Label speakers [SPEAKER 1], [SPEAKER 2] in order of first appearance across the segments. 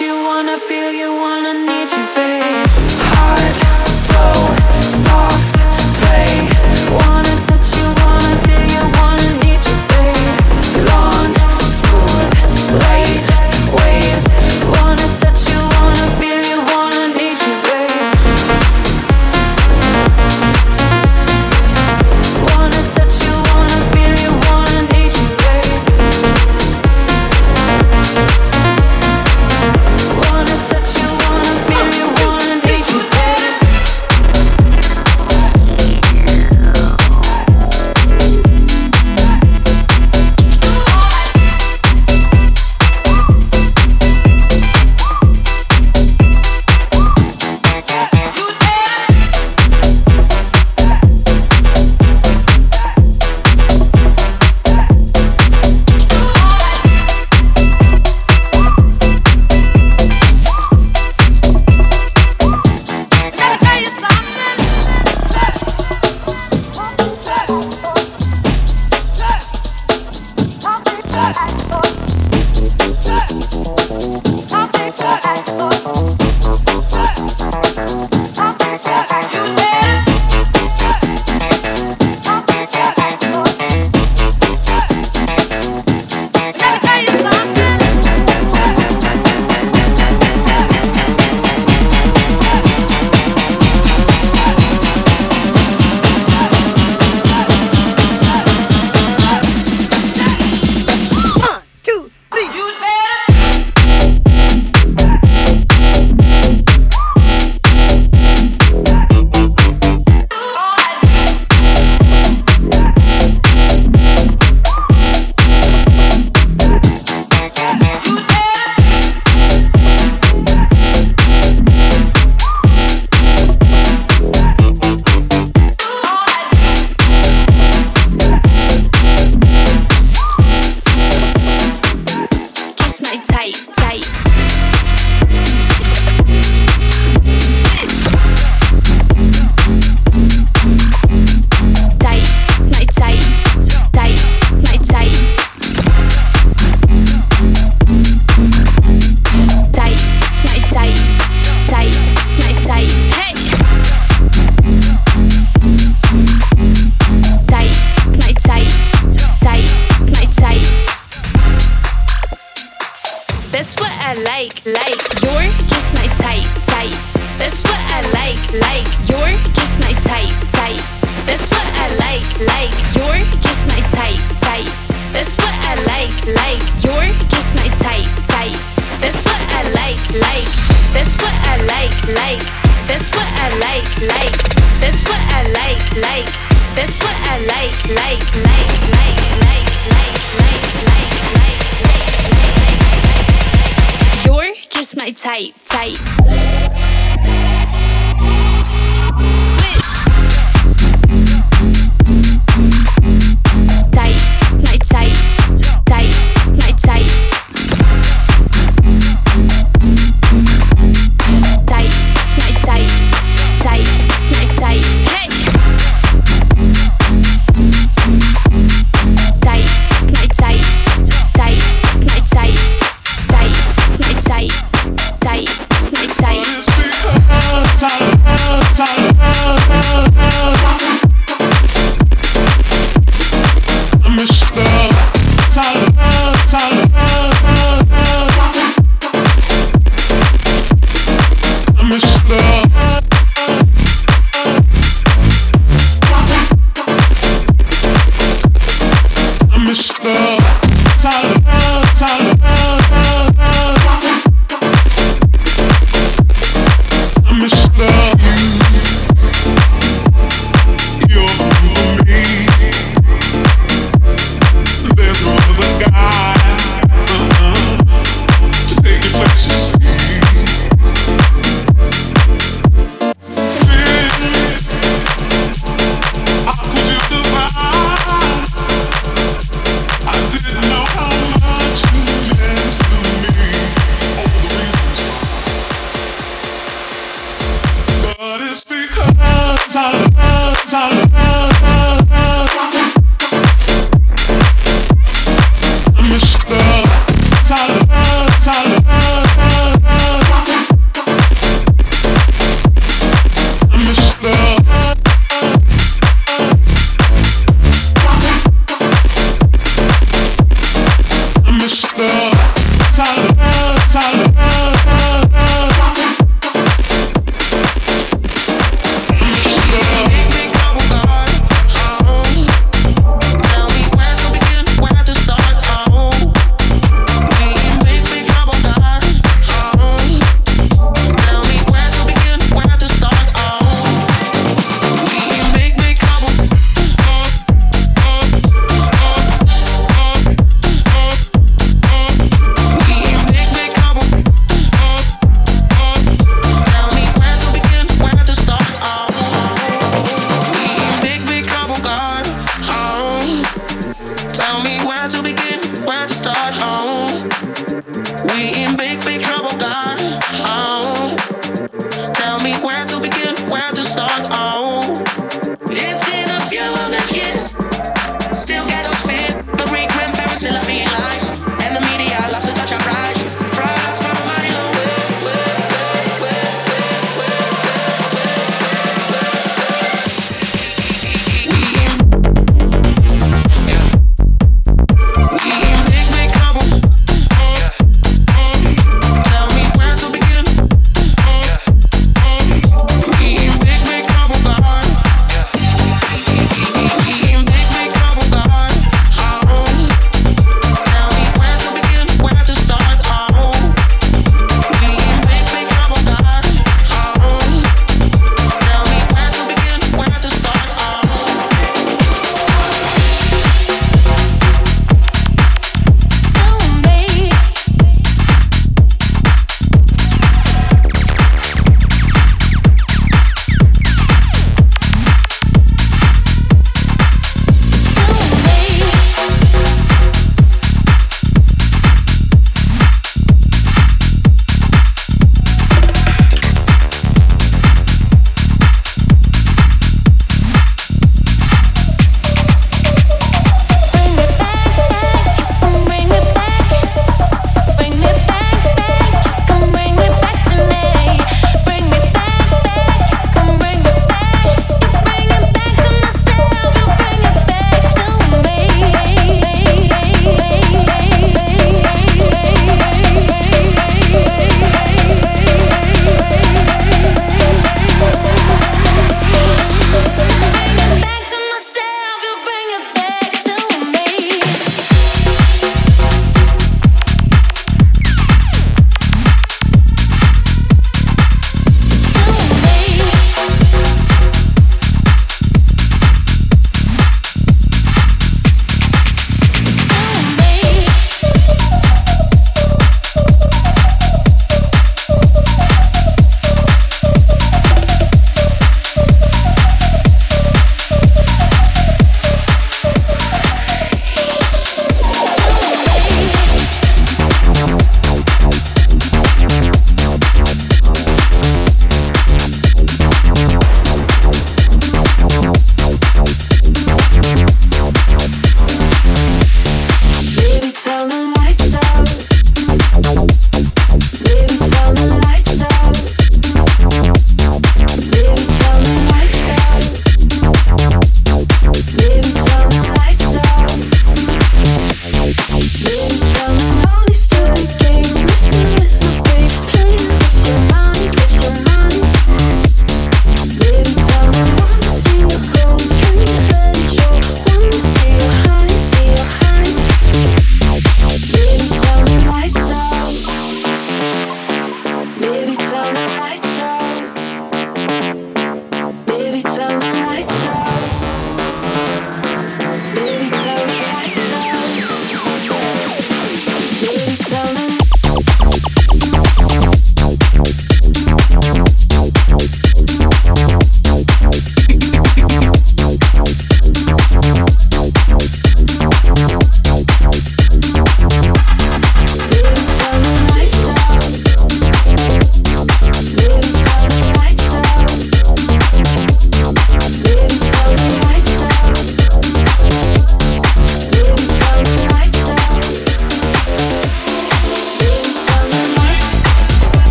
[SPEAKER 1] you wanna feel, you wanna need you. salud, salud.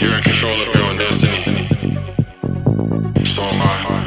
[SPEAKER 1] you're in control of your own destiny. So
[SPEAKER 2] am I.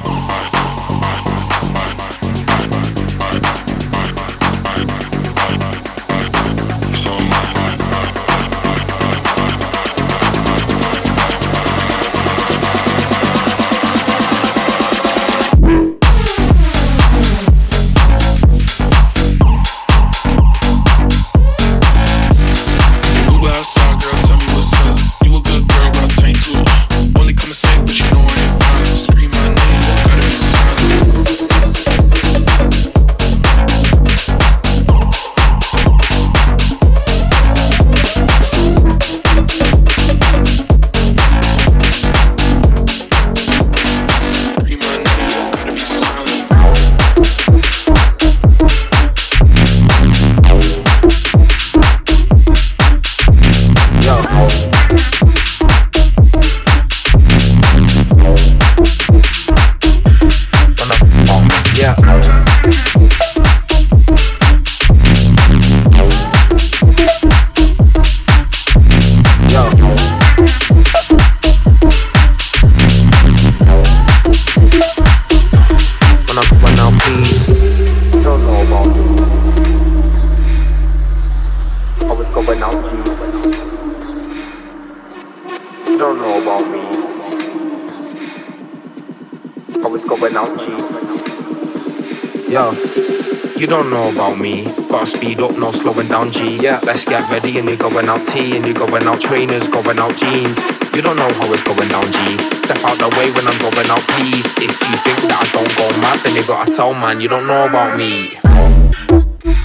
[SPEAKER 3] ready and you're going out T and you're going out trainers, going out jeans. You don't know how it's going down G. Step out the way when I'm going out, please. If you think that I don't go mad, then you gotta tell man you don't know about me.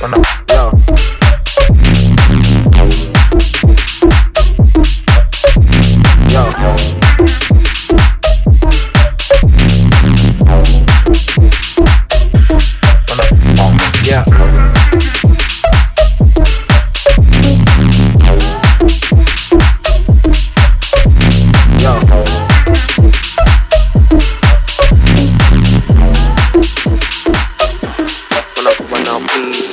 [SPEAKER 3] When I